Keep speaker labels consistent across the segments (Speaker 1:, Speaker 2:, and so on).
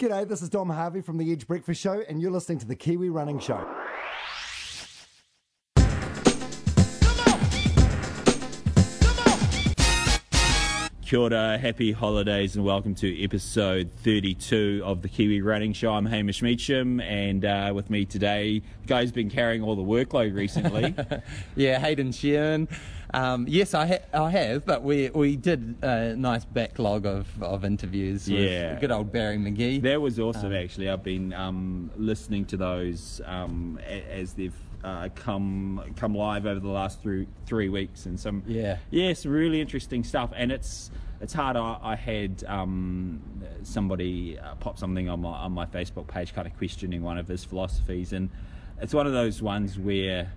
Speaker 1: G'day, this is Dom Harvey from the Edge Breakfast Show, and you're listening to the Kiwi Running Show.
Speaker 2: Kia ora, happy holidays, and welcome to episode 32 of the Kiwi Running Show. I'm Hamish Meacham, and uh, with me today, the guy's been carrying all the workload recently.
Speaker 3: Yeah, Hayden Shearman. Um, yes, I, ha- I have, but we we did a nice backlog of, of interviews with
Speaker 2: Yeah.
Speaker 3: good old Barry Magee.
Speaker 2: that was awesome, actually. I've been um, listening to those um, a- as they've uh, come come live over the last three three weeks, and some
Speaker 3: Yeah.
Speaker 2: yeah, some really interesting stuff. And it's it's hard. I, I had um, somebody uh, pop something on my on my Facebook page, kind of questioning one of his philosophies, and it's one of those ones where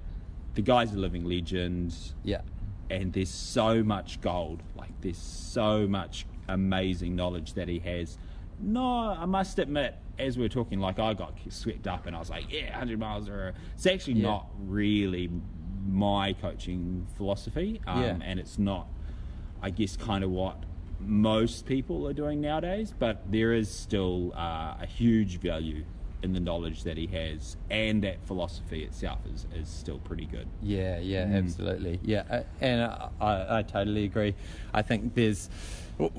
Speaker 2: the guy's a living legend.
Speaker 3: yeah,
Speaker 2: and there's so much gold like there's so much amazing knowledge that he has no i must admit as we are talking like i got swept up and i was like yeah 100 miles or it's actually
Speaker 3: Yeah.
Speaker 2: not really my coaching philosophy um,
Speaker 3: Yeah.
Speaker 2: and it's not i guess kind of what most people are doing nowadays but there is still uh, a huge value in the knowledge that he has and that philosophy itself is, is still pretty good
Speaker 3: yeah, yeah,
Speaker 2: Mm.
Speaker 3: absolutely. Yeah, uh, and I, I, I totally agree. I think there's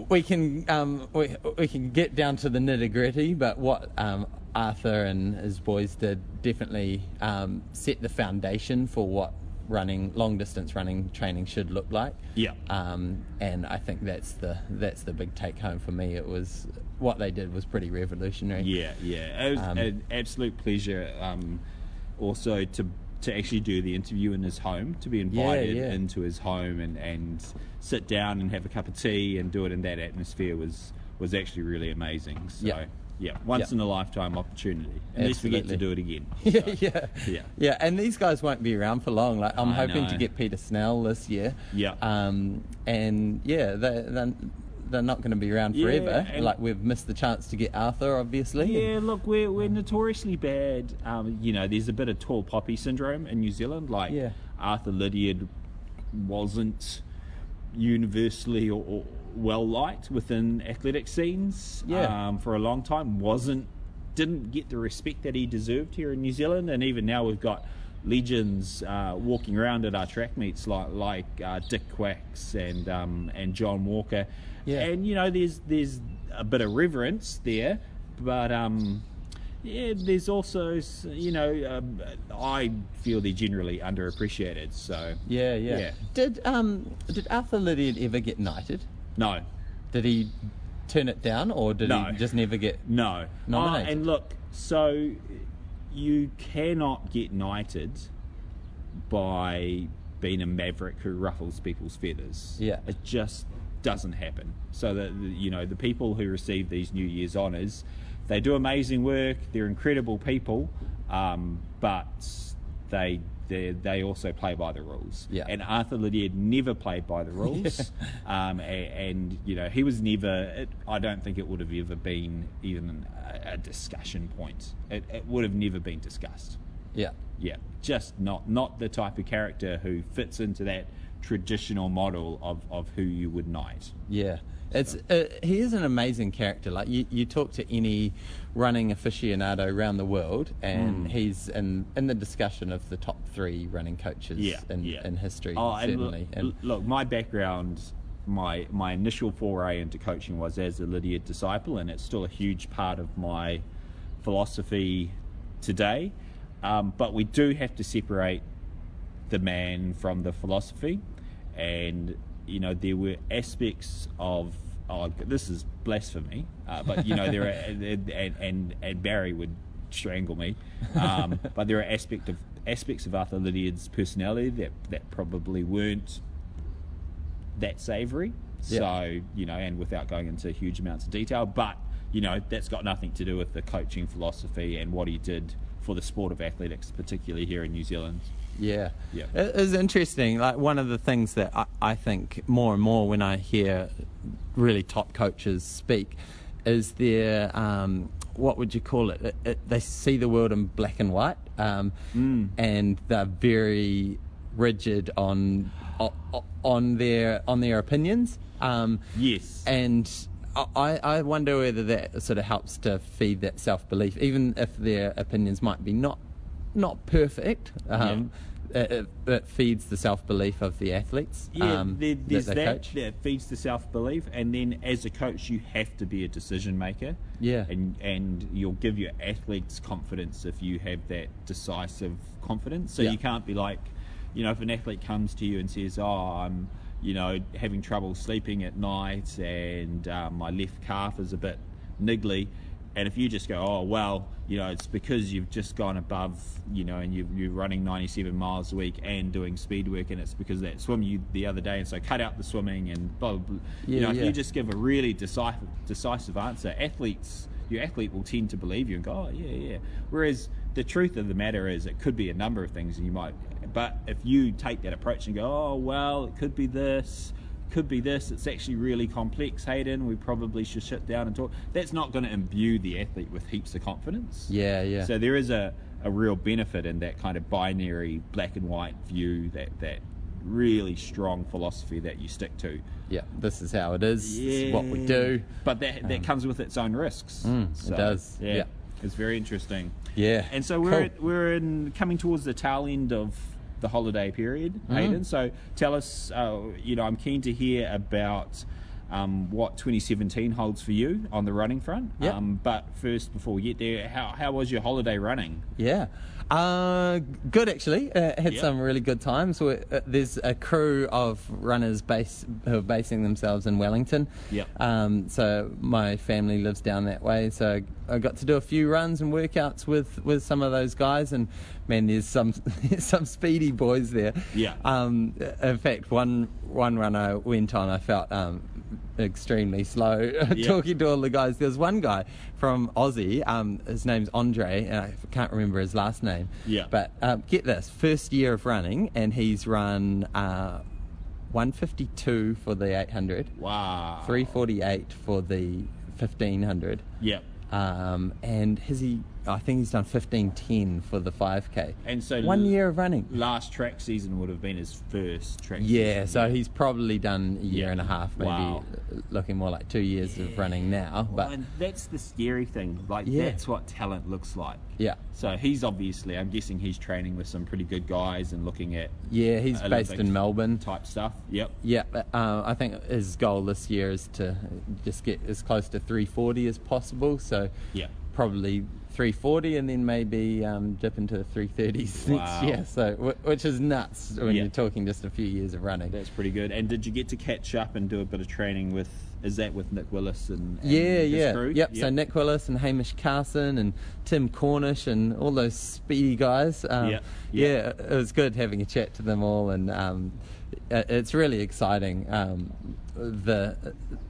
Speaker 3: we can um, we, we can get down to the nitty gritty, but what um, Arthur and his boys did definitely um, set the foundation for what running long distance running training should look like.
Speaker 2: Yeah.
Speaker 3: Um, and I think that's the that's the big take home for me. It was what they did was pretty revolutionary.
Speaker 2: Yeah, yeah, it was
Speaker 3: Um,
Speaker 2: an absolute pleasure. Um, also to to actually do the interview in his home, to be invited
Speaker 3: yeah.
Speaker 2: into his home and, and sit down and have a cup of tea and do it in that atmosphere was was actually really amazing. So
Speaker 3: Yeah.
Speaker 2: Yeah, once
Speaker 3: Yeah.
Speaker 2: in a lifetime opportunity. Unless we get to do it again.
Speaker 3: yeah,
Speaker 2: So,
Speaker 3: yeah,
Speaker 2: yeah.
Speaker 3: yeah. And these guys won't be around for long. Like I'm
Speaker 2: I
Speaker 3: hoping
Speaker 2: know.
Speaker 3: to get Peter Snell this year.
Speaker 2: Yeah.
Speaker 3: Um, and yeah, they they're, they're not going to be around
Speaker 2: Yeah,
Speaker 3: forever. like we've missed the chance to get Arthur, obviously.
Speaker 2: Yeah, look, we're, we're notoriously bad. Um, you know, there's a bit of tall poppy syndrome in New Zealand. Like. Arthur Lydiard wasn't universally or, or well liked within athletic scenes
Speaker 3: Yeah.
Speaker 2: um, for a long time. Wasn't didn't get the respect that he deserved here in New Zealand, and even now we've got legends uh, walking around at our track meets like like uh, Dick Quax and um, and John Walker.
Speaker 3: Yeah.
Speaker 2: And you know, there's there's a bit of reverence there, but um, yeah, there's also you know, um, I feel they're generally underappreciated. So
Speaker 3: yeah, yeah.
Speaker 2: Yeah.
Speaker 3: Did um did Arthur Lydiard ever get knighted?
Speaker 2: No,
Speaker 3: Did he turn it down, or did
Speaker 2: No.
Speaker 3: he just never get?
Speaker 2: no,
Speaker 3: Nominated.
Speaker 2: Oh, and look, so you cannot get knighted by being a maverick who ruffles people's feathers.
Speaker 3: Yeah.
Speaker 2: it just doesn't happen. So that you know the people who receive these New Year's honours, they do amazing work. They're incredible people, um, but they they they also play by the rules.
Speaker 3: Yeah.
Speaker 2: And Arthur Lydiard never played by the rules, um, and, and you know he was never. It, I don't think it would have ever been even a, a discussion point. It, it would have never been discussed.
Speaker 3: Yeah.
Speaker 2: Yeah, just not not the type of character who fits into that traditional model of, of who you would knight.
Speaker 3: Yeah, it's uh, he is an amazing character. Like you, you talk to any running aficionado around the world, and
Speaker 2: Hmm.
Speaker 3: he's in in the discussion of the top three running coaches
Speaker 2: Yeah,
Speaker 3: in,
Speaker 2: yeah.
Speaker 3: in history.
Speaker 2: Oh, and
Speaker 3: certainly,
Speaker 2: look,
Speaker 3: and
Speaker 2: look, my background, my my initial foray into coaching was as a Lydiard disciple, and it's still a huge part of my philosophy today. Um, but we do have to separate the man from the philosophy, and you know there were aspects of. Oh, this is blasphemy, uh, but you know there are, and, and and Barry would strangle me. Um, but there are aspect of aspects of Arthur Lydiard's personality that that probably weren't that savoury.
Speaker 3: Yeah.
Speaker 2: So you know, and without going into huge amounts of detail, but you know that's got nothing to do with the coaching philosophy and what he did for the sport of athletics, particularly here in New Zealand.
Speaker 3: Yeah.
Speaker 2: Yeah.
Speaker 3: It is interesting. Like one of the things that I, I think more and more when I hear really top coaches speak is their um, what would you call it? It, it? They see the world in black and white, um,
Speaker 2: Mm.
Speaker 3: and they're very rigid on on their on their opinions. Um,
Speaker 2: Yes.
Speaker 3: and I, I wonder whether that sort of helps to feed that self belief, even if their opinions might be not not perfect. Um, it, it, it feeds the self belief of the athletes.
Speaker 2: Yeah,
Speaker 3: um,
Speaker 2: there, there's
Speaker 3: that, they
Speaker 2: that that feeds the self belief, and then as a coach, you have to be a decision maker.
Speaker 3: Yeah.
Speaker 2: and and you'll give your athletes confidence if you have that decisive confidence. So
Speaker 3: Yeah.
Speaker 2: you can't be like, you know, if an athlete comes to you and says, "Oh, I'm." You know, having trouble sleeping at night, and uh, my left calf is a bit niggly. And if you just go, oh well, you know, it's because you've just gone above, you know, and you're, you're running 97 miles a week and doing speed work, and it's because of that swim you the other day, and so cut out the swimming and blah blah. blah. you
Speaker 3: Yeah,
Speaker 2: know, if you just give a really decisive decisive answer, athletes, your athlete will tend to believe you and go, oh yeah, yeah. Whereas the truth of the matter is, it could be a number of things, and you might. But if you take that approach and go, oh well, it could be this could be this. It's actually really complex, Hayden. We probably should sit down and talk. That's not going to imbue the athlete with heaps of confidence.
Speaker 3: Yeah, yeah.
Speaker 2: So there is a, a real benefit in that kind of binary black and white view, that, that really strong philosophy that you stick to.
Speaker 3: yeah, this is how it is. This is what we do.
Speaker 2: But that, that comes with its own risks.
Speaker 3: Mm, it does,
Speaker 2: Yeah,
Speaker 3: yeah.
Speaker 2: It's very interesting.
Speaker 3: Yeah.
Speaker 2: And so we're
Speaker 3: Cool.
Speaker 2: at, we're in coming towards the tail end of the holiday period,
Speaker 3: Mm-hmm.
Speaker 2: Hayden. So tell us, uh, you know, I'm keen to hear about um, what 2017 holds for you on the running front.
Speaker 3: Yep.
Speaker 2: Um, but first, before we get there, how, how was your holiday running?
Speaker 3: Yeah. Uh, good actually. Uh, had
Speaker 2: Yeah.
Speaker 3: some really good times. uh, there's a crew of runners base who are basing themselves in Wellington.
Speaker 2: Yeah.
Speaker 3: Um, so my family lives down that way, so I got to do a few runs and workouts with, with some of those guys, and man, there's some there's some speedy boys there.
Speaker 2: Yeah.
Speaker 3: Um, in fact, one one run I went on, I felt um, extremely slow talking to all the guys. There was one guy from Aussie. Um, his name's Andre, and I can't remember his last name.
Speaker 2: Yeah.
Speaker 3: But um, get this, first year of running, and he's run uh, 152 for the 800,
Speaker 2: Wow.
Speaker 3: 348 for the 1500.
Speaker 2: Yep.
Speaker 3: Um, and has he? I think he's done 1510 for the 5k.
Speaker 2: And so
Speaker 3: one year of running.
Speaker 2: Last track season would have been his first track
Speaker 3: Yeah,
Speaker 2: season.
Speaker 3: so he's probably done a year
Speaker 2: Yeah.
Speaker 3: and a half, maybe
Speaker 2: Wow.
Speaker 3: looking more like two years of running now.
Speaker 2: Well,
Speaker 3: But
Speaker 2: and that's the scary thing. Like
Speaker 3: Yeah.
Speaker 2: that's what talent looks like.
Speaker 3: yeah,
Speaker 2: So he's obviously, I'm guessing he's training with some pretty good guys and looking at
Speaker 3: yeah, he's based in Melbourne.
Speaker 2: type stuff. Yep.
Speaker 3: Yeah, but, uh, I think his goal this year is to just get as close to 340 as possible. So
Speaker 2: yeah.
Speaker 3: probably 340 and then maybe um, dip into the 330s
Speaker 2: Wow.
Speaker 3: next year. So wh- which is nuts when
Speaker 2: Yeah.
Speaker 3: you're talking just a few years of running.
Speaker 2: That's pretty good. And did you get to catch up and do a bit of training with? Is that with Nick Willis and, and
Speaker 3: Yeah, yeah,
Speaker 2: crew?
Speaker 3: yep. So Nick Willis and Hamish Carson and Tim Cornish and all those speedy guys. Um,
Speaker 2: Yeah,
Speaker 3: yeah,
Speaker 2: yeah.
Speaker 3: it was good having a chat to them all, and um, it's really exciting. Um, the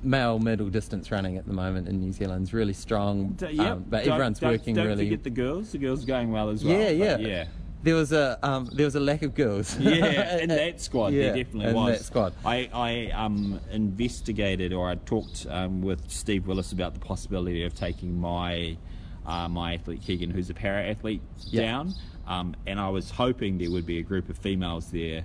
Speaker 3: male middle distance running at the moment in New Zealand is really strong,
Speaker 2: D- yep.
Speaker 3: um, but
Speaker 2: Don't-
Speaker 3: everyone's
Speaker 2: don't,
Speaker 3: working
Speaker 2: don't
Speaker 3: really.
Speaker 2: forget the girls. The girls are going well as well.
Speaker 3: yeah, yeah,
Speaker 2: yeah.
Speaker 3: There was a um, there was a lack of girls.
Speaker 2: Yeah, in that squad,
Speaker 3: Yeah,
Speaker 2: there definitely
Speaker 3: in
Speaker 2: was.
Speaker 3: that squad.
Speaker 2: I, I um, investigated or I talked um, with Steve Willis about the possibility of taking my uh, my athlete Keegan, who's a para athlete,
Speaker 3: Yeah.
Speaker 2: down, um, and I was hoping there would be a group of females there.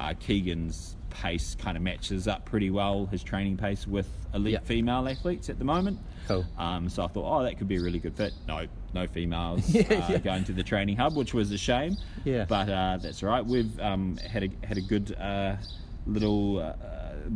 Speaker 2: Uh, Keegan's pace kind of matches up pretty well, his training pace with elite
Speaker 3: Yeah.
Speaker 2: female athletes at the moment.
Speaker 3: Cool.
Speaker 2: Um, so I thought, oh, that could be a really good fit. No, no females
Speaker 3: Yeah,
Speaker 2: uh,
Speaker 3: yeah.
Speaker 2: going to the training hub, which was a shame.
Speaker 3: Yeah.
Speaker 2: But uh, that's all right. We've um, had a had a good uh, little uh,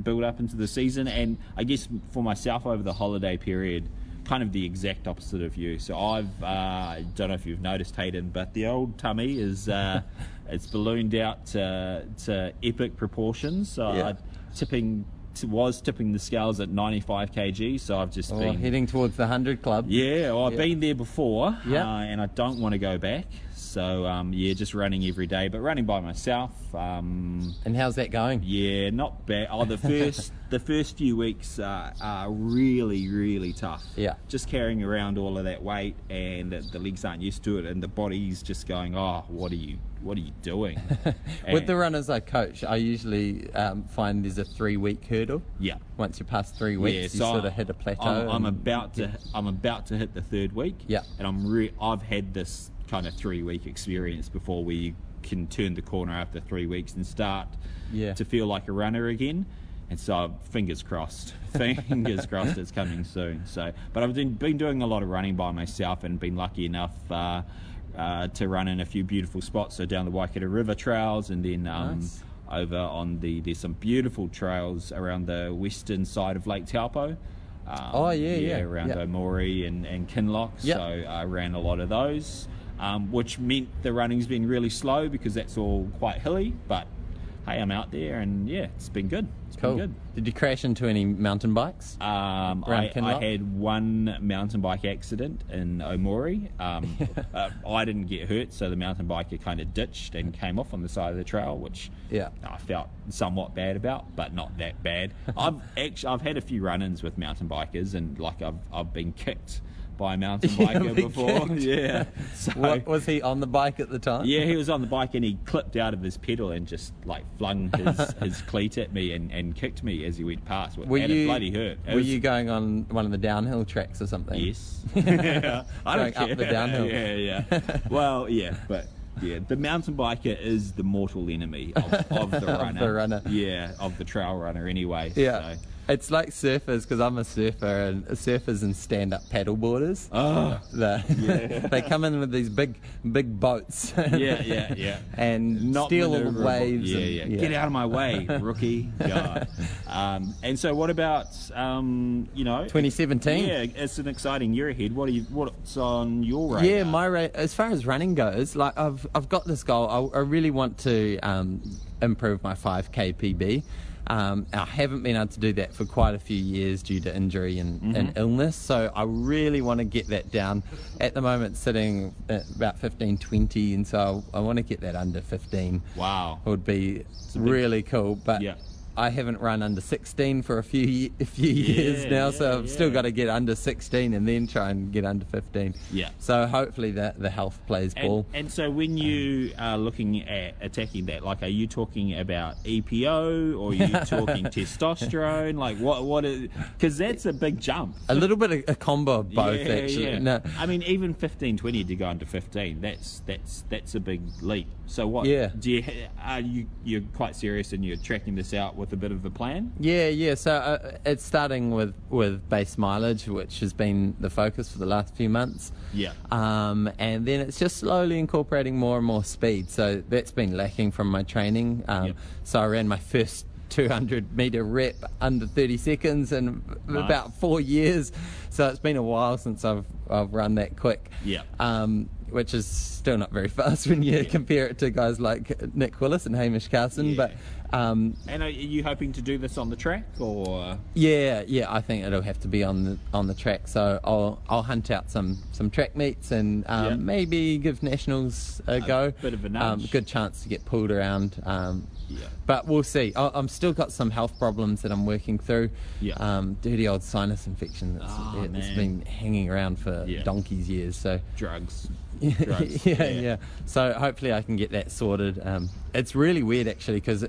Speaker 2: build up into the season, and I guess for myself over the holiday period, kind of the exact opposite of you. So I've uh, I don't know if you've noticed Hayden, but the old tummy is uh, it's ballooned out to, to epic proportions. So
Speaker 3: Yeah.
Speaker 2: I tipping was tipping the scales at 95 kg. So I've just
Speaker 3: Or
Speaker 2: been
Speaker 3: heading towards the hundred club.
Speaker 2: yeah, well, I've
Speaker 3: Yeah.
Speaker 2: been there before,
Speaker 3: Yeah.
Speaker 2: uh, and I don't want to go back. So um, yeah, just running every day, but running by myself. Um,
Speaker 3: And how's that going?
Speaker 2: yeah, not bad. Oh, the first the first few weeks uh, are really really tough.
Speaker 3: Yeah.
Speaker 2: just carrying around all of that weight, and the legs aren't used to it, and the body's just going, oh, what are you what are you doing?
Speaker 3: With the runners I coach, I usually um, find there's a three week hurdle.
Speaker 2: yeah.
Speaker 3: Once you pass three weeks, you
Speaker 2: so
Speaker 3: sort of hit a plateau.
Speaker 2: I'm, I'm about to I'm about to hit the third week.
Speaker 3: Yeah.
Speaker 2: and I'm re- I've had this kind of three week experience before where you can turn the corner after three weeks and start
Speaker 3: Yeah.
Speaker 2: to feel like a runner again. and so fingers crossed, fingers crossed, it's coming soon. So, but I've been, been doing a lot of running by myself and been lucky enough. Uh, uh, to run in a few beautiful spots, so down the Waikato River trails, and then um,
Speaker 3: Nice.
Speaker 2: over on the there's some beautiful trails around the western side of Lake Taupo. Um,
Speaker 3: Oh, yeah, yeah.
Speaker 2: around
Speaker 3: Yep.
Speaker 2: Omori and, and Kinloch.
Speaker 3: Yep.
Speaker 2: So I ran a lot of those, um, which meant the running's been really slow because that's all quite hilly. But hey, I'm out there and yeah, it's been good. It's
Speaker 3: Cool.
Speaker 2: been good.
Speaker 3: Did you crash into any mountain bikes?
Speaker 2: Um, I, I had one mountain bike accident in Omori. Um, uh, I didn't get hurt, so the mountain biker kind of ditched and came off on the side of the trail, which
Speaker 3: Yeah.
Speaker 2: I felt somewhat bad about, but not that bad. I've actually I've had a few run-ins with mountain bikers, and like I've I've been kicked by a mountain biker
Speaker 3: been
Speaker 2: before.
Speaker 3: kicked?
Speaker 2: Yeah. So,
Speaker 3: What, was he on the bike at the time?
Speaker 2: yeah, he was on the bike and he clipped out of his pedal and just like flung his, his cleat at me and, and kicked me as he went past.
Speaker 3: Were
Speaker 2: and
Speaker 3: you
Speaker 2: it bloody hurt. It
Speaker 3: Were
Speaker 2: was-
Speaker 3: you going on one of the downhill tracks or something?
Speaker 2: Yes. I don't
Speaker 3: Going up
Speaker 2: care.
Speaker 3: the downhill.
Speaker 2: Yeah, yeah. Well, yeah, but yeah, the mountain biker is the mortal enemy of, of the
Speaker 3: Of
Speaker 2: runner.
Speaker 3: the runner.
Speaker 2: Yeah, of the trail runner anyway.
Speaker 3: Yeah.
Speaker 2: So.
Speaker 3: It's like surfers because I'm a surfer and surfers and stand-up paddleboarders.
Speaker 2: Oh.
Speaker 3: The- they come in with these big, big boats.
Speaker 2: Yeah, yeah, yeah.
Speaker 3: and
Speaker 2: Not
Speaker 3: steal all the waves.
Speaker 2: Yeah,
Speaker 3: and-
Speaker 2: yeah, Get out of my way, rookie. God. Um, and so, what about um, you know?
Speaker 3: 2017.
Speaker 2: Yeah, it's an exciting year ahead. What are you? What's on your radar?
Speaker 3: Yeah, my ra- as far as running goes, like I've I've got this goal. I, I really want to um, improve my 5k PB. Um, I haven't been able to do that for quite a few years due to injury and,
Speaker 2: Mm-hmm.
Speaker 3: and illness. So I really want to get that down. At the moment, sitting at about 15, 20, and so I, I want to get that under 15.
Speaker 2: Wow.
Speaker 3: would be
Speaker 2: big-
Speaker 3: really cool. But
Speaker 2: Yeah.
Speaker 3: I haven't run under 16 for a few a few years
Speaker 2: Yeah,
Speaker 3: now,
Speaker 2: yeah,
Speaker 3: so I've still got to get under 16 and then try and get under 15.
Speaker 2: Yeah.
Speaker 3: So hopefully that the health plays ball.
Speaker 2: And, and so when um, you are looking at attacking that, like, are you talking about EPO or are you talking testosterone? Like, what? What is? Because that's a big jump.
Speaker 3: a little bit of a combo of both,
Speaker 2: Yeah,
Speaker 3: actually.
Speaker 2: yeah.
Speaker 3: No,
Speaker 2: I mean, even 15, 20 to go under 15, that's that's that's a big leap. So what?
Speaker 3: Yeah.
Speaker 2: Do you are you you're quite serious and you're tracking this out with a bit of a plan?
Speaker 3: Yeah, yeah. So uh, it's starting with with base mileage, which has been the focus for the last few months.
Speaker 2: Yeah.
Speaker 3: Um, and then it's just slowly incorporating more and more speed. So that's been lacking from my training. Um,
Speaker 2: Yep.
Speaker 3: So I ran my first 200 meter rep under 30 seconds in
Speaker 2: Nice.
Speaker 3: about four years. So it's been a while since I've I've run that quick.
Speaker 2: Yeah.
Speaker 3: Um, which is still not very fast when you compare it to guys like Nick Willis and Hamish Carson,
Speaker 2: Yeah.
Speaker 3: but. Um,
Speaker 2: And are you hoping to do this on the track or?
Speaker 3: yeah, yeah, I think it'll have to be on the on the track. So I'll I'll hunt out some some track meets and um,
Speaker 2: Yeah.
Speaker 3: maybe give nationals a, go.
Speaker 2: bit of a
Speaker 3: Um,
Speaker 2: nudge.
Speaker 3: good chance to get pulled around.
Speaker 2: Yeah.
Speaker 3: But we'll see. I, I'm still got some health problems that I'm working through.
Speaker 2: Yeah.
Speaker 3: Um, dirty old sinus infection that's
Speaker 2: Oh,
Speaker 3: it, has been hanging around for
Speaker 2: Yeah.
Speaker 3: donkey's years. So
Speaker 2: Drugs.
Speaker 3: yeah,
Speaker 2: Drugs.
Speaker 3: yeah, yeah. So hopefully I can get that sorted. Um, it's really weird actually because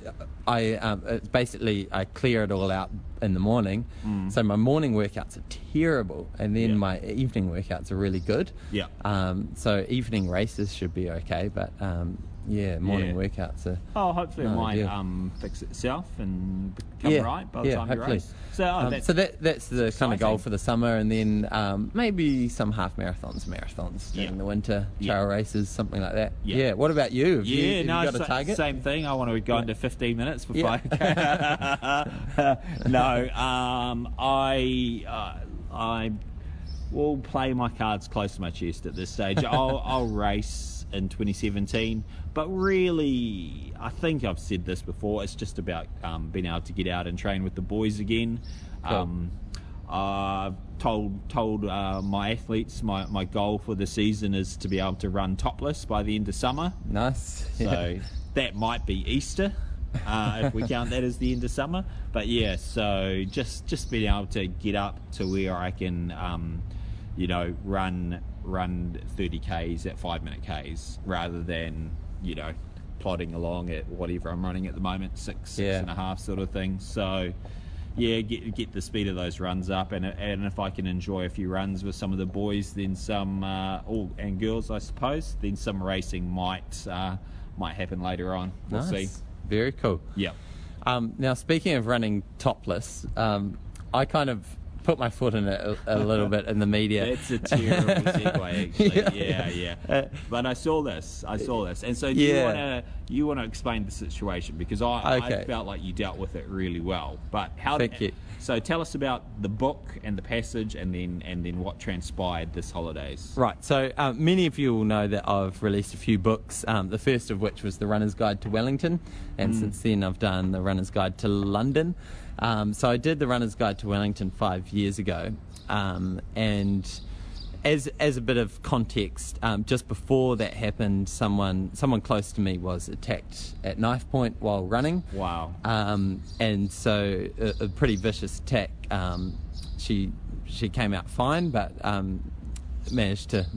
Speaker 3: I um, it's basically I clear it all out in the morning. So my morning workouts are terrible, and then
Speaker 2: Mm. Yeah.
Speaker 3: my evening workouts are really good.
Speaker 2: Yeah.
Speaker 3: Um, so evening races should be okay, but um, yeah, morning
Speaker 2: Yeah.
Speaker 3: workouts are.
Speaker 2: Oh, hopefully it
Speaker 3: No
Speaker 2: might
Speaker 3: idea.
Speaker 2: um, fix itself and become
Speaker 3: yeah,
Speaker 2: right by the
Speaker 3: yeah,
Speaker 2: time
Speaker 3: hopefully.
Speaker 2: you race. So, oh,
Speaker 3: Um,
Speaker 2: that's,
Speaker 3: so that that's the kind of goal for the summer, and then um, maybe some half marathons, marathons during the winter, trail races, something like that.
Speaker 2: Yeah.
Speaker 3: What about you? Have you,
Speaker 2: yeah,
Speaker 3: have
Speaker 2: no,
Speaker 3: you got a target?
Speaker 2: same thing. I want to go into 15 minutes for
Speaker 3: Yeah.
Speaker 2: 5k. no, um, I, uh, I will play my cards close to my chest at this stage. I'll, I'll race in 2017, but really, I think I've said this before. It's just about um, being able to get out and train with the boys again.
Speaker 3: Cool.
Speaker 2: Um, I've told told uh, my athletes my, my goal for the season is to be able to run topless by the end of summer.
Speaker 3: Nice.
Speaker 2: So
Speaker 3: Yeah.
Speaker 2: that might be Easter, uh, if we count that as the end of summer. But yeah, so just just being able to get up to where I can, um, you know, run run 30 k's at five minute k's rather than you know plodding along at whatever I'm running at the moment, six six
Speaker 3: Yeah.
Speaker 2: and a half sort of thing. So. Yeah, get get the speed of those runs up, and and if I can enjoy a few runs with some of the boys, then some, uh, all and girls, I suppose, then some racing might uh, might happen later on. We'll
Speaker 3: nice.
Speaker 2: see.
Speaker 3: Very cool.
Speaker 2: Yeah.
Speaker 3: Um, now, speaking of running topless, um, I kind of put my foot in it a, a little bit in the media.
Speaker 2: That's a terrible segue, actually.
Speaker 3: Yeah.
Speaker 2: Yeah, yeah. But I saw this. I saw this, and so do
Speaker 3: Yeah.
Speaker 2: you want to you want to explain the situation because I, I felt like you dealt with it really well. But how?
Speaker 3: Thank you.
Speaker 2: So tell us about the book and the passage, and then and then what transpired this holidays.
Speaker 3: Right, so um, many of you will know that I've released a few books, um, the first of which was The Runner's Guide to Wellington, and since then I've done The Runner's Guide to London. Um, so I did The Runner's Guide to Wellington five years ago, um, and as, as a bit of context, um, just before that happened, someone, someone close to me was attacked at knife point while running.
Speaker 2: Wow.
Speaker 3: Um, and so a, a pretty vicious attack. Um, she she came out fine, but um, managed to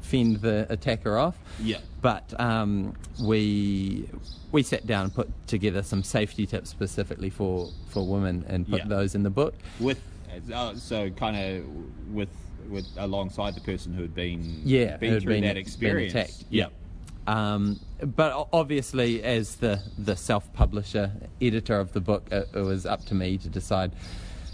Speaker 3: fend the attacker off.
Speaker 2: Yeah.
Speaker 3: But um, we we sat down and put together some safety tips specifically for, for women and put
Speaker 2: Yeah.
Speaker 3: those in the book.
Speaker 2: With uh, so kind of with with alongside the person who had been
Speaker 3: Yeah,
Speaker 2: been through
Speaker 3: been-
Speaker 2: that
Speaker 3: been
Speaker 2: experience.
Speaker 3: attacked.
Speaker 2: Yeah.
Speaker 3: Um, but obviously, as the, the self publisher, editor of the book, it, it was up to me to decide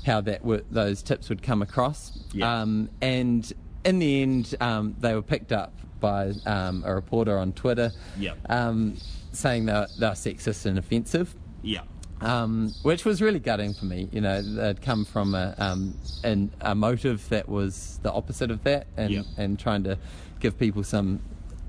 Speaker 3: how that w- those tips would come across.
Speaker 2: Yeah.
Speaker 3: Um, and in the end, um, they were picked up by um, a reporter on Twitter
Speaker 2: Yeah.
Speaker 3: um, saying they were, they were sexist and offensive
Speaker 2: Yeah.
Speaker 3: um, which was really gutting for me. You know, they'd come from a, um, an, a motive that was the opposite of that, and,
Speaker 2: Yeah.
Speaker 3: and trying to give people some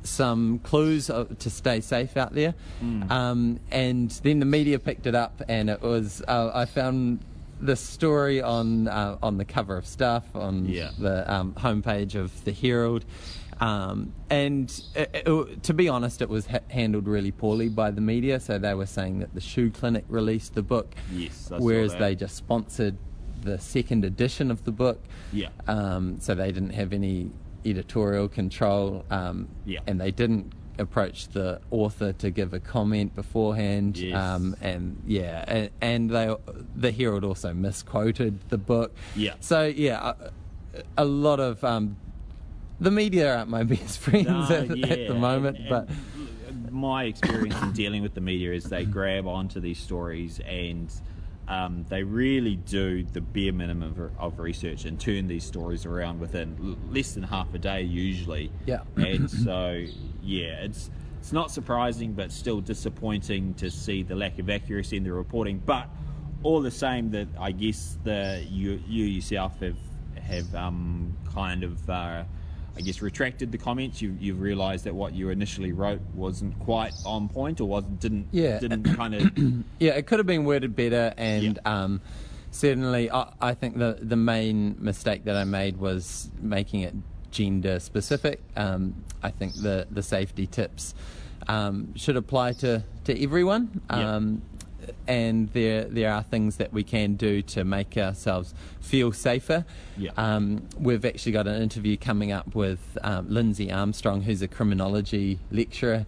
Speaker 3: some clues to stay safe out there.
Speaker 2: Mm.
Speaker 3: Um, and then the media picked it up, and it was uh, I found this story on uh, on the cover of Stuff on
Speaker 2: Yeah.
Speaker 3: the um, homepage of the Herald. Um, and it, it- to be honest, it was ha- handled really poorly by the media. So they were saying that the Shoe Clinic released the book,
Speaker 2: Yes,
Speaker 3: whereas they just sponsored the second edition of the book.
Speaker 2: Yeah.
Speaker 3: Um, so they didn't have any editorial control. Um,
Speaker 2: Yeah.
Speaker 3: And they didn't approach the author to give a comment beforehand.
Speaker 2: Yes.
Speaker 3: Um, and yeah, and, and they the Herald also misquoted the book.
Speaker 2: Yeah.
Speaker 3: So yeah, a, a lot of um, the media aren't my best friends
Speaker 2: No,
Speaker 3: at, at the moment,
Speaker 2: and-
Speaker 3: but
Speaker 2: and my experience in dealing with the media is they grab onto these stories and um, they really do the bare minimum of, of research and turn these stories around within l- less than half a day usually.
Speaker 3: Yeah.
Speaker 2: And so, yeah, it's it's not surprising, but still disappointing to see the lack of accuracy in the reporting. But all the same, that I guess the you you yourself have have um, kind of. Uh, I guess retracted the comments. You, you've realised that what you initially wrote wasn't quite on point, or wasn't didn't
Speaker 3: Yeah.
Speaker 2: didn't kind of
Speaker 3: yeah, it could have been worded better, and
Speaker 2: Yeah.
Speaker 3: um, certainly, I, I think the the main mistake that I made was making it gender specific. Um, I think the the safety tips um, should apply to to everyone.
Speaker 2: Yeah.
Speaker 3: And there there are things that we can do to make ourselves feel safer.
Speaker 2: Yeah.
Speaker 3: Um, we've actually got an interview coming up with um, Lynzi Armstrong, who's a criminology lecturer,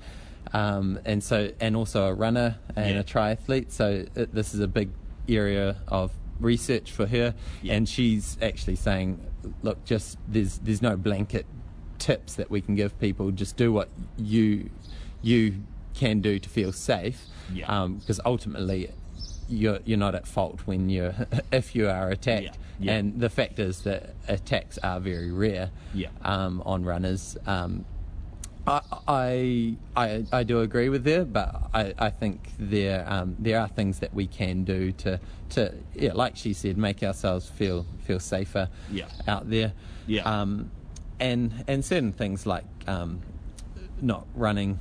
Speaker 3: um, and so and also a runner and
Speaker 2: Yeah.
Speaker 3: a triathlete. So it, this is a big area of research for her,
Speaker 2: Yeah.
Speaker 3: and she's actually saying, look, just there's there's no blanket tips that we can give people. Just do what you you can do to feel safe,
Speaker 2: Yeah.
Speaker 3: because ultimately. You're, you're not at fault when you're if you are attacked,
Speaker 2: Yeah, yeah.
Speaker 3: and the fact is that attacks are very rare
Speaker 2: Yeah.
Speaker 3: um, on runners. Um, I, I I I do agree with her, but I, I think there um, there are things that we can do to to yeah, like she said, make ourselves feel feel safer
Speaker 2: Yeah.
Speaker 3: out there.
Speaker 2: Yeah.
Speaker 3: Um, and and certain things like um, not running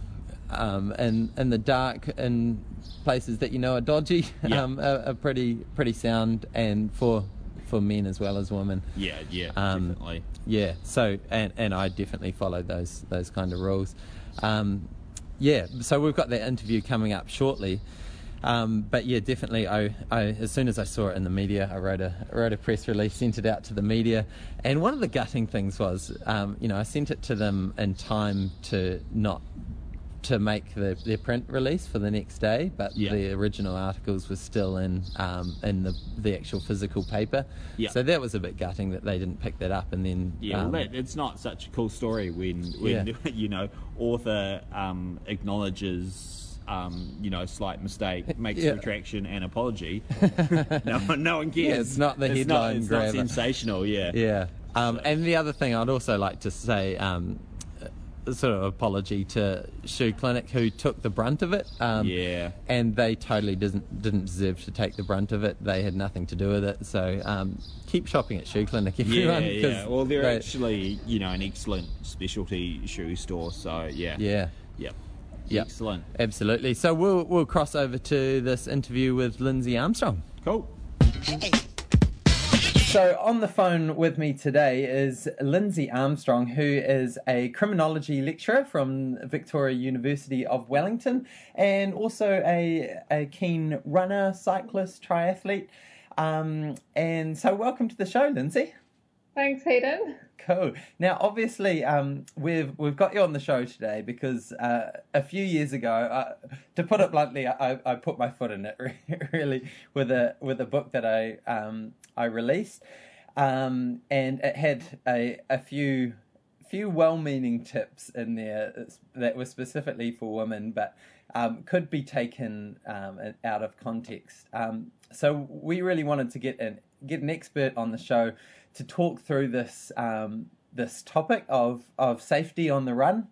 Speaker 3: um, in in the dark in places that you know are dodgy
Speaker 2: Yeah.
Speaker 3: um, are, are pretty pretty sound, and for for men as well as women.
Speaker 2: yeah yeah
Speaker 3: Um,
Speaker 2: definitely
Speaker 3: Yeah. So and and I definitely follow those those kind of rules. Um, yeah. So we've got that interview coming up shortly. Um, but yeah, definitely. I, I as soon as I saw it in the media, I wrote a I wrote a press release, sent it out to the media, and one of the gutting things was, um, you know, I sent it to them in time to not to make the, their print release for the next day, but
Speaker 2: Yeah.
Speaker 3: the original articles were still in um, in the the actual physical paper.
Speaker 2: Yeah.
Speaker 3: So that was a bit gutting that they didn't pick that up, and then
Speaker 2: yeah
Speaker 3: um,
Speaker 2: well, that, it's not such a cool story when when
Speaker 3: Yeah.
Speaker 2: you know author um, acknowledges um, you know, slight mistake makes
Speaker 3: Yeah.
Speaker 2: retraction and apology. no, one- no one cares.
Speaker 3: Yeah, it's not the
Speaker 2: It's
Speaker 3: headline
Speaker 2: It's
Speaker 3: grabber.
Speaker 2: not sensational. Yeah.
Speaker 3: Yeah. Um, and the other thing I'd also like to say, um, sort of apology to Shoe Clinic who took the brunt of it. Um,
Speaker 2: Yeah.
Speaker 3: And they totally didn't didn't deserve to take the brunt of it. They had nothing to do with it. So um, keep shopping at Shoe Clinic, everyone.
Speaker 2: Yeah,
Speaker 3: 'cause
Speaker 2: yeah. Well, they're
Speaker 3: they-
Speaker 2: actually, you know, an excellent specialty shoe store. So yeah.
Speaker 3: Yeah.
Speaker 2: Yep.
Speaker 3: Yep.
Speaker 2: Excellent.
Speaker 3: Absolutely. So we'll we'll cross over to this interview with Lynzi Armstrong.
Speaker 2: Cool.
Speaker 3: So on the phone with me today is Lynzi Armstrong, who is a criminology lecturer from Victoria University of Wellington, and also a a keen runner, cyclist, triathlete. Um, and so, welcome to the show, Lynzi.
Speaker 4: Thanks, Hayden.
Speaker 3: Cool. Now, obviously, um, we've we've got you on the show today because uh, a few years ago, uh, to put it bluntly, I, I put my foot in it really with a with a book that I um, I released, um, and it had a a few few well-meaning tips in there that were specifically for women, but um, could be taken um, out of context. Um, so we really wanted to get an get an expert on the show to talk through this um, this topic of of safety on the run.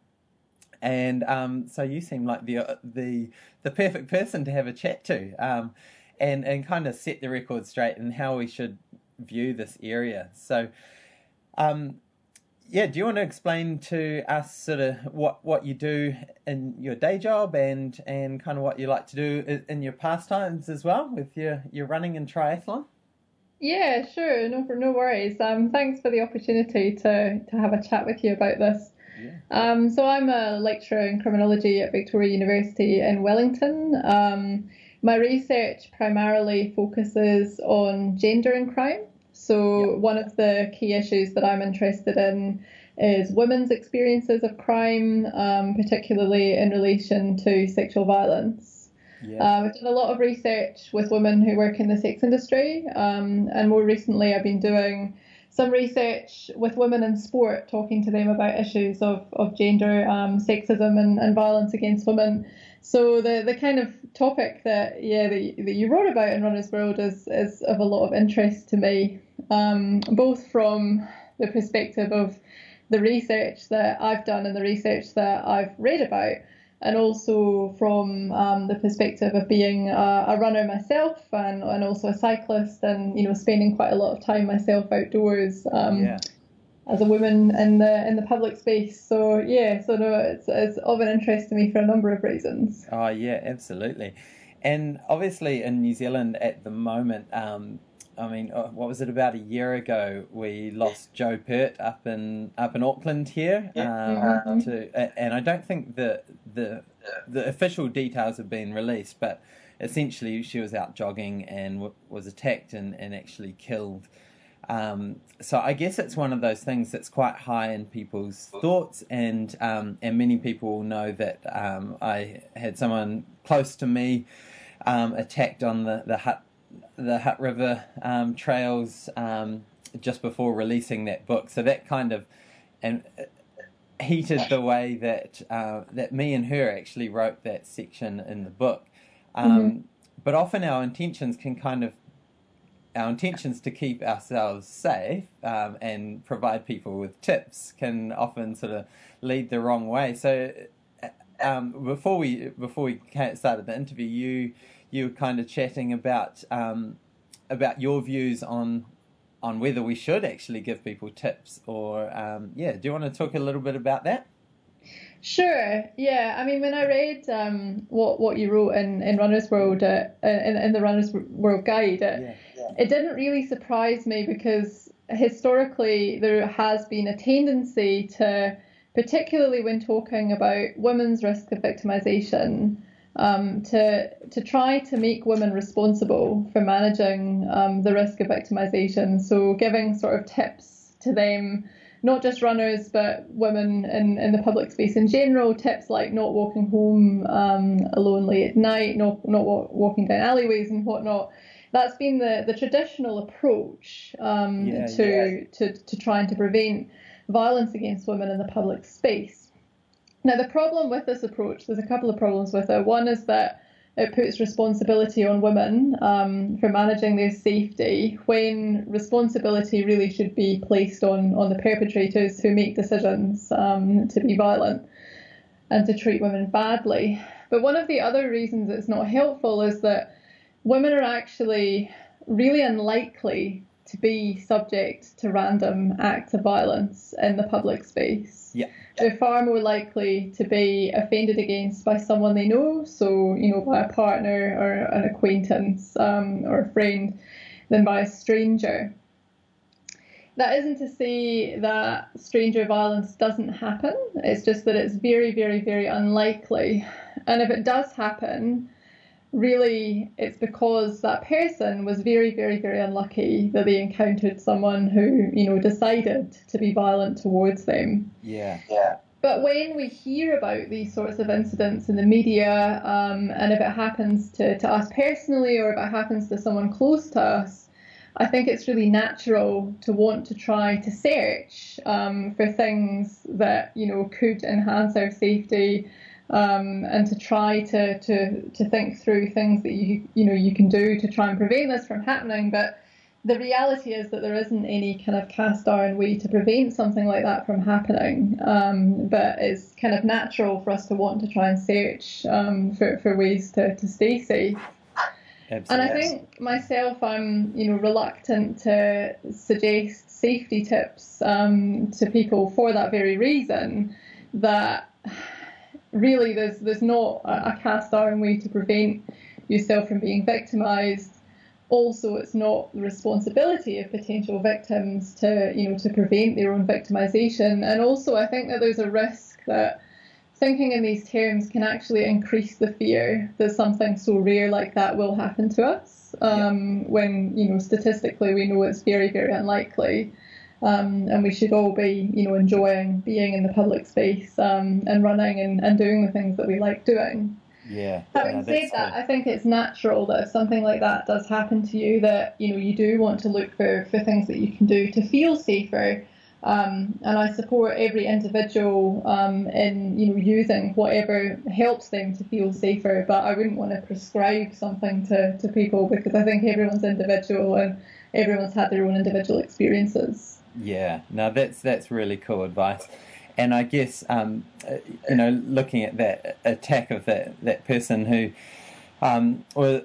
Speaker 3: And um, so you seem like the the the perfect person to have a chat to, um, and and kind of set the record straight and how we should view this area. So, um, yeah, do you want to explain to us sort of what, what you do in your day job and, and kind of what you like to do in your pastimes as well with your, your running and triathlon?
Speaker 4: Yeah, sure. No, no worries. Um, thanks for the opportunity to to have a chat with you about this. Um, so I'm a lecturer in criminology at Victoria University in Wellington. Um, my research primarily focuses on gender and crime. So one of the key issues that I'm interested in is women's experiences of crime, um, particularly in relation to sexual violence.
Speaker 3: Yeah.
Speaker 4: Uh, I've done a lot of research with women who work in the sex industry, um, and more recently, I've been doing some research with women in sport, talking to them about issues of, of gender, um, sexism, and, and violence against women. So the, the kind of topic that yeah that, that you wrote about in Runner's World is, is of a lot of interest to me, um, both from the perspective of the research that I've done and the research that I've read about, and also from um, the perspective of being a, a runner myself and, and also a cyclist and you know spending quite a lot of time myself outdoors um,
Speaker 3: yeah.
Speaker 4: As a woman in the in the public space. So yeah, so no, it's it's of an interest to me for a number of reasons.
Speaker 3: Oh yeah, absolutely. And obviously in New Zealand at the moment, um, I mean, uh, what was it about a year ago? We lost Joe Pert up in up in Auckland here. Um,
Speaker 4: Mhm.
Speaker 3: to, and I don't think the the the official details have been released, but essentially she was out jogging and w- was attacked and, and actually killed. Um, so I guess it's one of those things that's quite high in people's thoughts, and um, and many people know that um, I had someone close to me um, attacked on the the Hutt the Hutt River um, trails um, just before releasing that book. So that kind of and uh, heated the way that uh, that me and her actually wrote that section in the book. Um, But often our intentions can kind of our intentions to keep ourselves safe um, and provide people with tips can often sort of lead the wrong way. So uh, um, before we before we started the interview, you you were kind of chatting about um, about your views on on whether we should actually give people tips or um, yeah. Do you want to talk a little bit about that?
Speaker 4: Sure. Yeah. I mean, when I read um, what what you wrote in, in Runner's World uh, in, in the Runner's World Guide, it, it didn't really surprise me because historically there has been a tendency to, particularly when talking about women's risk of victimization, um, to to try to make women responsible for managing um, the risk of victimization. So giving sort of tips to them not just runners, but women in, in the public space in general. Tips like not walking home um, alone late at night, not not wa- walking down alleyways and whatnot. That's been the, the traditional approach um,
Speaker 3: Yeah,
Speaker 4: to, to to trying to prevent violence against women in the public space. Now, the problem with this approach, there's a couple of problems with it. One is that it puts responsibility on women um, for managing their safety when responsibility really should be placed on, on the perpetrators who make decisions um, to be violent and to treat women badly. But one of the other reasons it's not helpful is that women are actually really unlikely to be subject to random acts of violence in the public space.
Speaker 3: Yeah.
Speaker 4: They're far more likely to be offended against by someone they know, so, you know, by a partner or an acquaintance um, or a friend, than by a stranger. That isn't to say that stranger violence doesn't happen, it's just that it's very, very, very unlikely. And if it does happen, really it's because that person was very, very, very unlucky that they encountered someone who, you know, decided to be violent towards them.
Speaker 3: Yeah.
Speaker 5: Yeah.
Speaker 4: But when we hear about these sorts of incidents in the media, um, and if it happens to, to us personally or if it happens to someone close to us, I think it's really natural to want to try to search um, for things that you know could enhance our safety um, and to try to, to to think through things that you you know you can do to try and prevent this from happening. But the reality is that there isn't any kind of cast iron way to prevent something like that from happening. Um, but it's kind of natural for us to want to try and search um, for for ways to, to stay safe.
Speaker 3: Absolutely.
Speaker 4: And I think myself, I'm you know reluctant to suggest safety tips um, to people for that very reason. That really there's there's not a, cast iron way to prevent yourself from being victimised. Also, it's not the responsibility of potential victims to you know to prevent their own victimisation. And also, I think that there's a risk that thinking in these terms can actually increase the fear that something so rare like that will happen to us. Um, yeah. When you know statistically we know it's very very unlikely, um, and we should all be you know enjoying being in the public space um, and running and, and doing the things that we like doing.
Speaker 3: Yeah.
Speaker 4: Having
Speaker 3: no,
Speaker 4: said that,
Speaker 3: good.
Speaker 4: I think it's natural that if something like that does happen to you, that you know you do want to look for, for things that you can do to feel safer. Um, and I support every individual um, in you know using whatever helps them to feel safer. But I wouldn't want to prescribe something to, to people because I think everyone's individual and everyone's had their own individual experiences.
Speaker 3: Yeah, no, that's that's really cool advice. And I guess um, you know, looking at that attack of that that person who um, was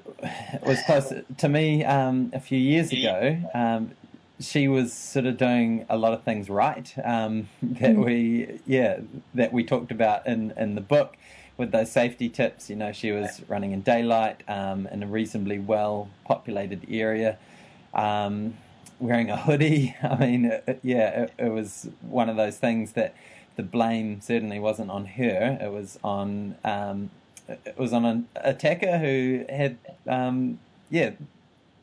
Speaker 3: was close to me um, a few years ago. Um, she was sort of doing a lot of things right um, that
Speaker 4: Mm.
Speaker 3: we yeah that we talked about in in the book with those safety tips. You know, she was running in daylight um, in a reasonably well populated area. Um, wearing a hoodie. I mean, it, yeah, it, it was one of those things that the blame certainly wasn't on her. It was on um, it was on an attacker who had um, yeah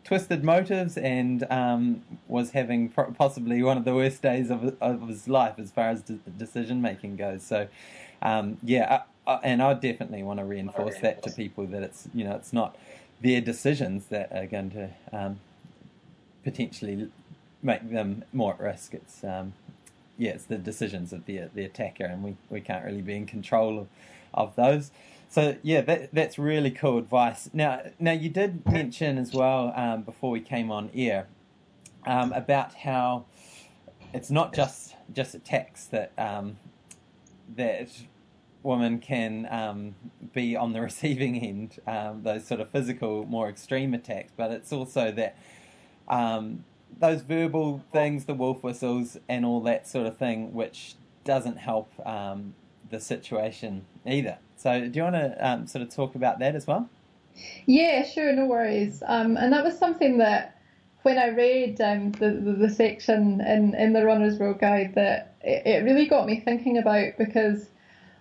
Speaker 3: twisted motives and um, was having pro- possibly one of the worst days of of his life as far as de- decision making goes. So um, yeah, I, I, and I definitely want to reinforce that to people that it's you know it's not their decisions that are going to um, potentially make them more at risk. It's um, yeah, it's the decisions of the the attacker, and we, we can't really be in control of, of those. So yeah, that that's really cool advice. Now now you did mention as well um, before we came on air um, about how it's not just just attacks that um, that women can um, be on the receiving end, um, those sort of physical, more extreme attacks, but it's also that um, those verbal things, the wolf whistles, and all that sort of thing, which doesn't help um, the situation either. So, do you want to um, sort of talk about that as well?
Speaker 4: Yeah, sure, no worries. Um, and that was something that when I read um, the, the, the section in, in the Runner's World Guide, that it, it really got me thinking about because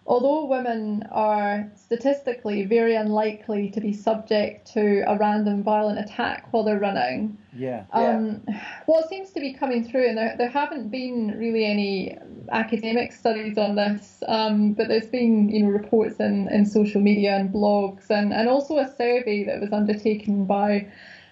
Speaker 4: although women are statistically very unlikely to be subject to a random violent attack while they're running,
Speaker 3: Yeah.
Speaker 4: um, what seems to be coming through, and there, there haven't been really any academic studies on this, um, but there's been you know reports in, in social media and blogs, and, and also a survey that was undertaken by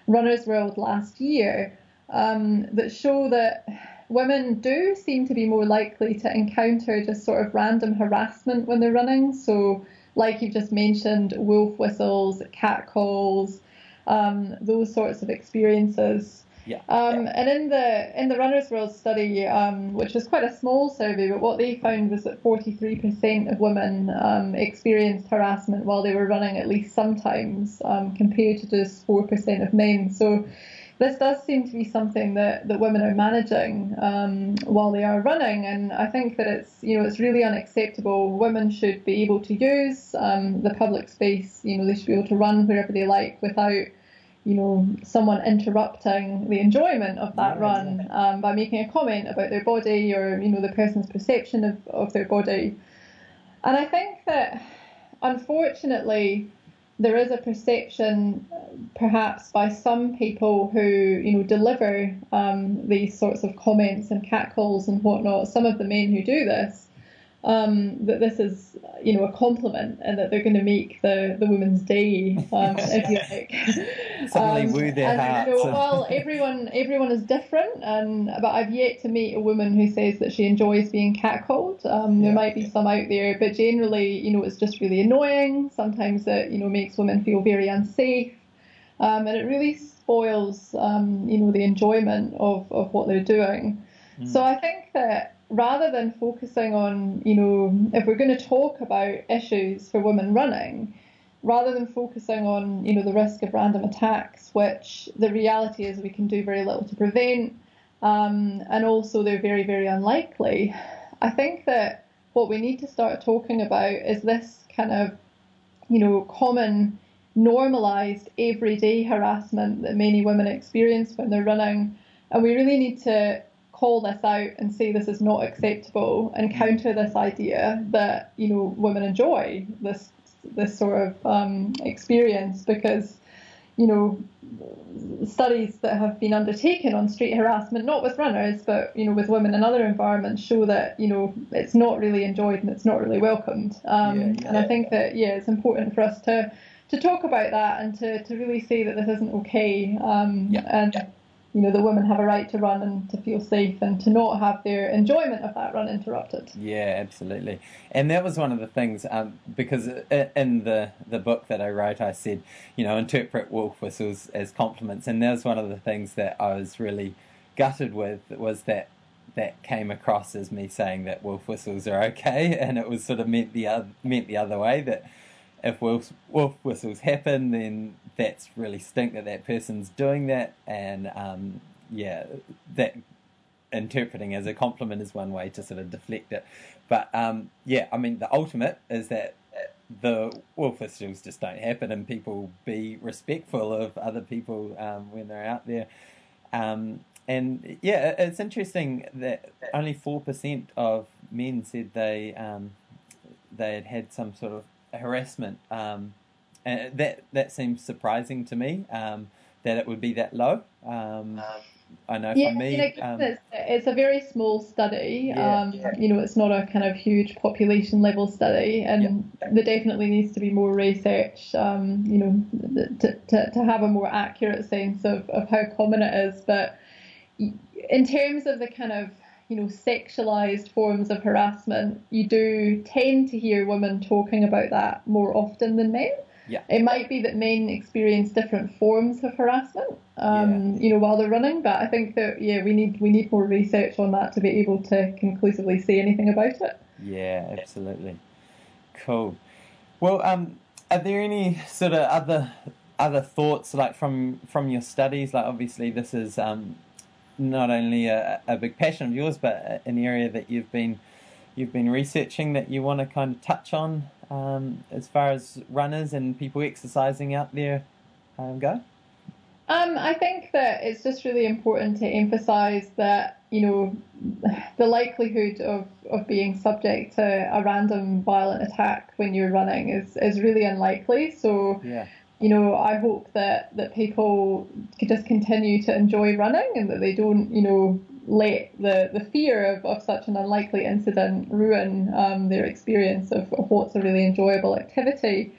Speaker 4: Runners World last year um, that show that women do seem to be more likely to encounter just sort of random harassment when they're running. So, like you've just mentioned, wolf whistles, cat calls, um, those sorts of experiences.
Speaker 3: Yeah.
Speaker 4: Um, and in the in the Runners World study, um, which was quite a small survey, but what they found was that 43% of women um, experienced harassment while they were running at least sometimes, um, compared to just 4% of men. So this does seem to be something that, that women are managing um, while they are running, and I think that it's you know it's really unacceptable. Women should be able to use um, the public space. You know they should be able to run wherever they like without you know, someone interrupting the enjoyment of that
Speaker 3: Yeah,
Speaker 4: run um, by making a comment about their body or, you know, the person's perception of, of their body. And I think that, unfortunately, there is a perception, perhaps by some people who, you know, deliver um, these sorts of comments and catcalls and whatnot, some of the men who do this, um, that this is, you know, a compliment and that they're going to make the, the woman's day, um, if you like.
Speaker 3: Suddenly woo their
Speaker 4: and,
Speaker 3: hearts.
Speaker 4: You know, well, everyone everyone is different, and but I've yet to meet a woman who says that she enjoys being catcalled. Um, there
Speaker 3: Yeah.
Speaker 4: might be some out there, but generally, you know, it's just really annoying. Sometimes it, you know, makes women feel very unsafe, um, and it really spoils, um, you know, the enjoyment of, of what they're doing. So I think that rather than focusing on, you know, if we're going to talk about issues for women running, rather than focusing on, you know, the risk of random attacks, which the reality is we can do very little to prevent, um, and also they're very, very unlikely. I think that what we need to start talking about is this kind of, you know, common, normalized, everyday harassment that many women experience when they're running, and we really need to call this out and say this is not acceptable and counter this idea that you know women enjoy this this sort of um, experience because you know studies that have been undertaken on street harassment not with runners but you know with women in other environments show that you know it's not really enjoyed and it's not really welcomed um,
Speaker 3: Yeah, yeah.
Speaker 4: and I think that yeah it's important for us to to talk about that and to, to really say that this isn't okay um,
Speaker 3: Yeah.
Speaker 4: and you know the women have a right to run and to feel safe and to not have their enjoyment of that run interrupted.
Speaker 3: Yeah, absolutely. And that was one of the things um, because in the the book that I wrote, I said, you know, interpret wolf whistles as compliments, and that was one of the things that I was really gutted with was that that came across as me saying that wolf whistles are okay, and it was sort of meant the other meant the other way that if wolf, wolf whistles happen, then that's really stink that that person's doing that, and um, yeah, that interpreting as a compliment is one way to sort of deflect it. But um, yeah, I mean, the ultimate is that the wolf whistles just don't happen, and people be respectful of other people um, when they're out there. Um, and yeah, it's interesting that only four percent of men said they um, they had had some sort of harassment. Um, and that that seems surprising to me um, that it would be that low. Um, I know
Speaker 4: Yeah,
Speaker 3: for me,
Speaker 4: I mean,
Speaker 3: um,
Speaker 4: it's, it's a very small study.
Speaker 3: Yeah,
Speaker 4: um, You know, it's not a kind of huge population level study, and there definitely needs to be more research. Um, you know, to, to, to have a more accurate sense of, of how common it is. But in terms of the kind of you know sexualized forms of harassment, you do tend to hear women talking about that more often than men.
Speaker 3: Yeah.
Speaker 4: It might be that men experience different forms of harassment, um, you know, while they're running. But I think that yeah, we need we need more research on that to be able to conclusively say anything about it.
Speaker 3: Yeah, absolutely. Cool. Well, um, are there any sort of other other thoughts like from from your studies? Like, obviously, this is um, not only a, a big passion of yours, but an area that you've been you've been researching that you want to kind of touch on um, as far as runners and people exercising out there um, go.
Speaker 4: Um, I think that it's just really important to emphasise that you know the likelihood of, of being subject to a random violent attack when you're running is, is really unlikely. So
Speaker 3: Yeah.
Speaker 4: You know I hope that, that people could just continue to enjoy running and that they don't you know let the, the fear of, of such an unlikely incident ruin um, their experience of, of what's a really enjoyable activity.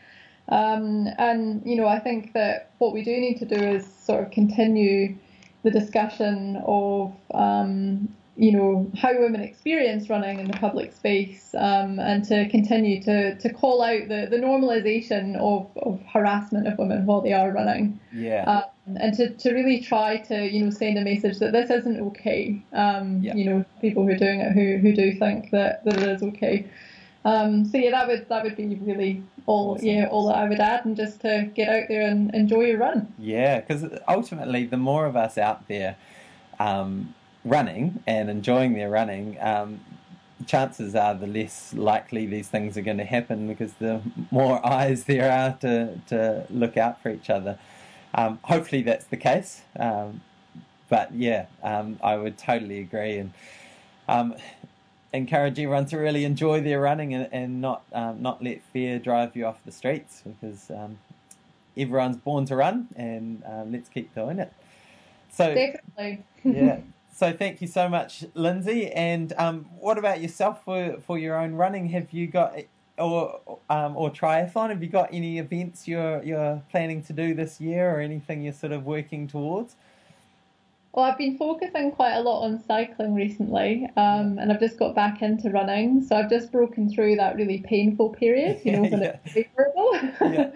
Speaker 4: Um, and you know, I think that what we do need to do is sort of continue the discussion of um, you know how women experience running in the public space um, and to continue to, to call out the, the normalization of, of harassment of women while they are running.
Speaker 3: Yeah.
Speaker 4: Um, and to, to really try to you know send a message that this isn't okay. Um,
Speaker 3: yeah.
Speaker 4: you know people who are doing it who, who do think that, that it is okay. Um, so yeah that would that would be really all awesome. yeah all that I would add and just to get out there and enjoy your run.
Speaker 3: Yeah because ultimately the more of us out there um, running and enjoying their running, um, chances are the less likely these things are going to happen because the more eyes there are to, to look out for each other. Um, hopefully that's the case. Um, but yeah, um, I would totally agree and um, encourage everyone to really enjoy their running and, and not um, not let fear drive you off the streets because everyone's born to run and let's keep doing it. So
Speaker 4: definitely,
Speaker 3: yeah. So thank you so much, Lynzi. And um, what about yourself for, for your own running? Have you got or um, or triathlon? Have you got any events you're you're planning to do this year, or anything you're sort of working towards?
Speaker 4: Well, I've been focusing quite a lot on cycling recently, um, and I've just got back into running. So I've just broken through that really painful period, you know, when yeah. it's favourable. yeah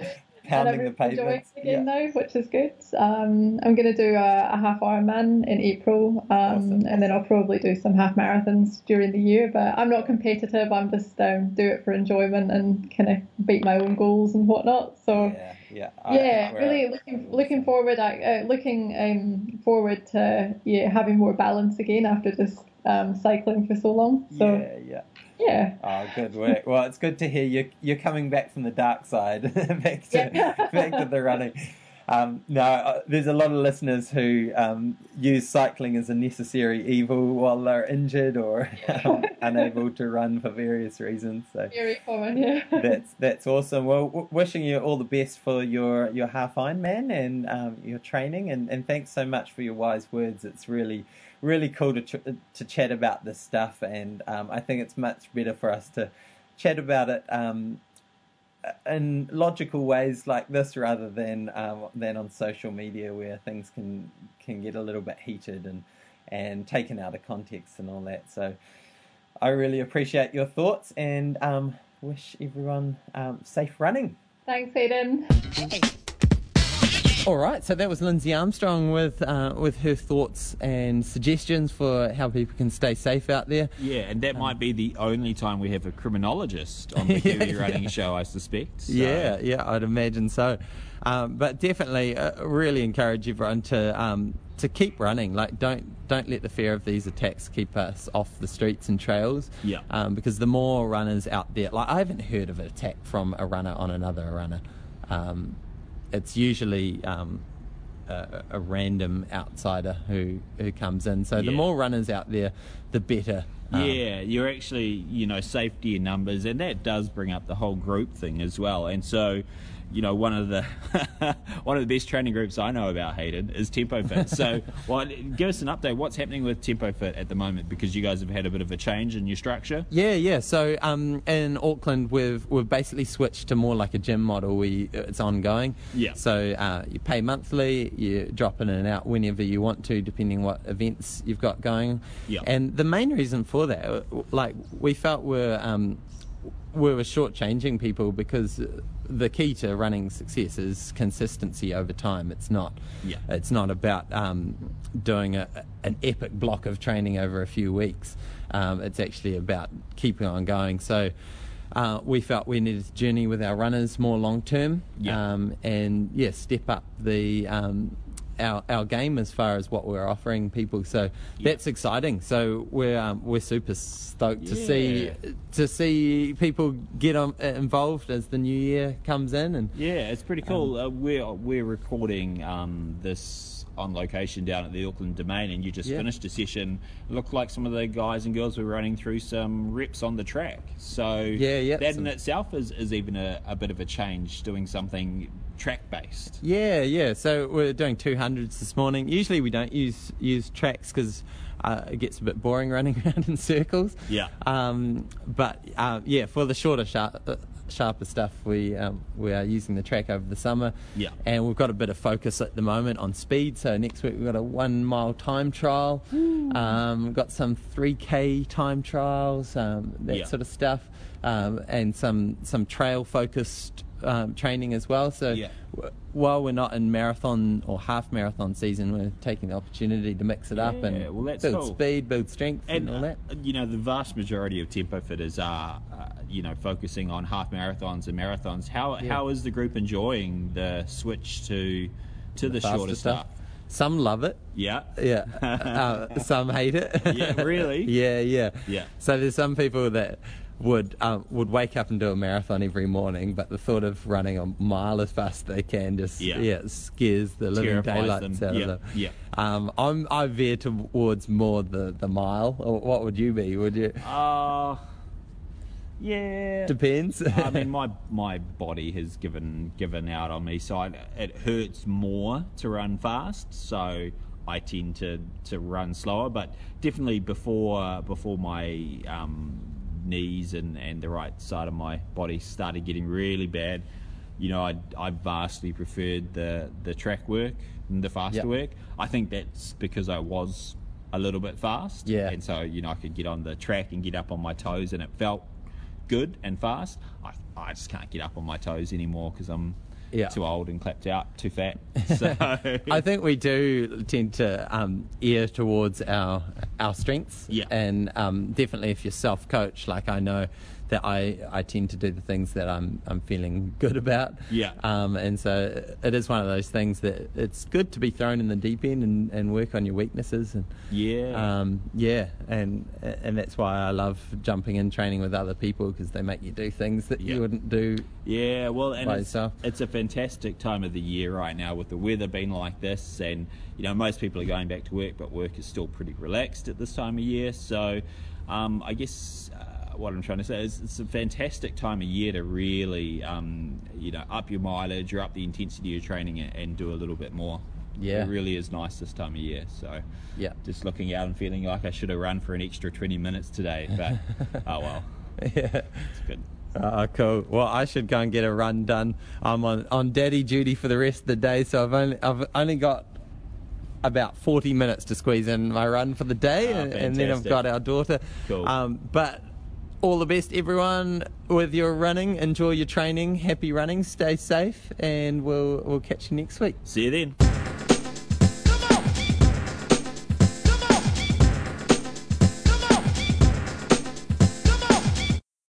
Speaker 3: pounding the pavement.
Speaker 4: again yeah. now, which is good. Um, I'm going to do a, a half Ironman in April, um, awesome. and then I'll probably do some half marathons during the year. But I'm not competitive. I'm just um, do it for enjoyment and kind of beat my own goals and whatnot. So
Speaker 3: yeah, yeah,
Speaker 4: yeah really looking looking forward uh, looking um, forward to yeah having more balance again after just um, cycling for so long. So
Speaker 3: yeah, yeah.
Speaker 4: Yeah.
Speaker 3: Oh, good work. Well, it's good to hear you're, You're coming back from the dark side, back to yeah. back to the running. Um, no, uh, there's a lot of listeners who um, use cycling as a necessary evil while they're injured or um, unable to run for various reasons. So
Speaker 4: very common, yeah.
Speaker 3: that's that's awesome. Well, w- wishing you all the best for your your half Ironman and um, your training, and, and thanks so much for your wise words. It's really really cool to ch- to chat about this stuff, and um, I think it's much better for us to chat about it um, in logical ways like this rather than um, than on social media where things can can get a little bit heated and and taken out of context and all that. So I really appreciate your thoughts and um, wish everyone um, safe running.
Speaker 4: Thanks, Hayden.
Speaker 3: All right, so that was Lynzi Armstrong with uh, with her thoughts and suggestions for how people can stay safe out there.
Speaker 2: Yeah, and that um, might be the only time we have a criminologist on the Kiwi Running yeah. Show, I suspect. So.
Speaker 3: Yeah, yeah, I'd imagine so. Um, but definitely, uh, really encourage everyone to um, to keep running. Like, don't don't let the fear of these attacks keep us off the streets and trails.
Speaker 2: Yeah.
Speaker 3: Um, because the more runners out there, like I haven't heard of an attack from a runner on another runner. Um, it's usually um, a, a, random outsider who who comes in. So yeah. the more runners out there, the better.
Speaker 2: Um, yeah, you're actually you know safety in numbers, and that does bring up the whole group thing as well. And so you know, one of the one of the best training groups I know about, Hayden, is Tempo Fit. So, well, give us an update. What's happening with Tempo Fit at the moment? Because you guys have had a bit of a change in your structure.
Speaker 3: Yeah, yeah. So, um, in Auckland, we've we've basically switched to more like a gym model. We it's ongoing.
Speaker 2: Yeah.
Speaker 3: So uh, you pay monthly. You drop in and out whenever you want to, depending what events you've got going.
Speaker 2: Yeah.
Speaker 3: And the main reason for that, like we felt, were um, we were shortchanging people because the key to running success is consistency over time. It's not.
Speaker 2: Yeah.
Speaker 3: It's not about um, doing a, an epic block of training over a few weeks. Um, it's actually about keeping on going. So. Uh, we felt we needed to journey with our runners more long term,
Speaker 2: yeah.
Speaker 3: um, and yeah, step up the um, our, our game as far as what we're offering people. So yeah. that's exciting. So we're um, we're super stoked yeah. to see to see people get on, uh, involved as the new year comes in. And
Speaker 2: yeah, it's pretty cool. Um, uh, we're we're recording um, this on location down at the Auckland Domain, and you just yeah. finished a session. It looked like some of the guys and girls were running through some reps on the track. So
Speaker 3: yeah, yeah,
Speaker 2: that in itself is, is even a, a bit of a change, doing something track based.
Speaker 3: Yeah, yeah. So we're doing 200s this morning. Usually we don't use use tracks because uh, it gets a bit boring running around in circles.
Speaker 2: Yeah.
Speaker 3: Um, but uh, yeah, for the shorter sh- uh, sharper stuff. We um, we are using the track over the summer,
Speaker 2: Yeah.
Speaker 3: and we've got a bit of focus at the moment on speed. So next week we've got a one mile time trial, um, we've got some three k time trials, um, that
Speaker 2: Yeah.
Speaker 3: sort of stuff, um, and some some trail focused um, training as well. So
Speaker 2: Yeah.
Speaker 3: w- while we're not in marathon or half marathon season, we're taking the opportunity to mix it up and
Speaker 2: well,
Speaker 3: build speed, build strength,
Speaker 2: and
Speaker 3: and, all that.
Speaker 2: uh, you know the vast majority of tempo fitters are uh, you know focusing on half marathons and marathons how
Speaker 3: Yeah.
Speaker 2: how is the group enjoying the switch to to the,
Speaker 3: faster
Speaker 2: shorter stuff
Speaker 3: Some love it.
Speaker 2: yeah
Speaker 3: Yeah. uh, some hate it.
Speaker 2: Yeah, really?
Speaker 3: yeah, yeah.
Speaker 2: Yeah.
Speaker 3: So there's some people that would um, would wake up and do a marathon every morning, but the thought of running a mile as fast as they can just
Speaker 2: Yeah.
Speaker 3: yeah, scares the living daylights
Speaker 2: them.
Speaker 3: out
Speaker 2: Yeah,
Speaker 3: of them.
Speaker 2: yeah.
Speaker 3: Um, I'm I veer towards more the the mile. Or what would you be? Would you?
Speaker 2: uh yeah
Speaker 3: Depends.
Speaker 2: I mean, my my body has given given out on me, so I, it hurts more to run fast. So I tend to, to run slower, but definitely before before my um, knees and, and the right side of my body started getting really bad. You know, I, I vastly preferred the, the track work and the faster
Speaker 3: Yep.
Speaker 2: work. I think that's because I was a little bit fast.
Speaker 3: Yeah.
Speaker 2: And so, you know, I could get on the track and get up on my toes, and it felt good and fast. I, I just can't get up on my toes anymore because I'm
Speaker 3: Yeah.
Speaker 2: too old and clapped out, too fat. So
Speaker 3: I think we do tend to um, ear towards our our strengths,
Speaker 2: Yeah.
Speaker 3: and um, definitely if you're self coach, like I know that I, I tend to do the things that I'm I'm feeling good about,
Speaker 2: Yeah.
Speaker 3: um, and so it is one of those things that it's good to be thrown in the deep end and, and work on your weaknesses, and
Speaker 2: yeah,
Speaker 3: um, yeah, and and that's why I love jumping in training with other people because they make you do things that
Speaker 2: Yeah.
Speaker 3: you wouldn't do.
Speaker 2: yeah. Well, and it's, it's a fantastic time of the year right now with the weather being like this, and you know most people are going back to work, but work is still pretty relaxed at this time of year. So, um, I guess. Uh, what I'm trying to say is it's a fantastic time of year to really, um, you know, up your mileage or up the intensity of your training and, and do a little bit more.
Speaker 3: Yeah.
Speaker 2: It really is nice this time of year. So,
Speaker 3: Yeah.
Speaker 2: just looking out and feeling like I should have run for an extra 20 minutes today, but oh well,
Speaker 3: yeah.
Speaker 2: it's good.
Speaker 3: Oh, cool. Well, I should go and get a run done. I'm on, on daddy duty for the rest of the day, so I've only I've only got about 40 minutes to squeeze in my run for the day,
Speaker 2: Ah,
Speaker 3: and, and then I've got our daughter.
Speaker 2: Cool.
Speaker 3: Um, but all the best, everyone, with your running. Enjoy your training. Happy running. Stay safe, and we'll we'll catch you next week.
Speaker 2: See you then.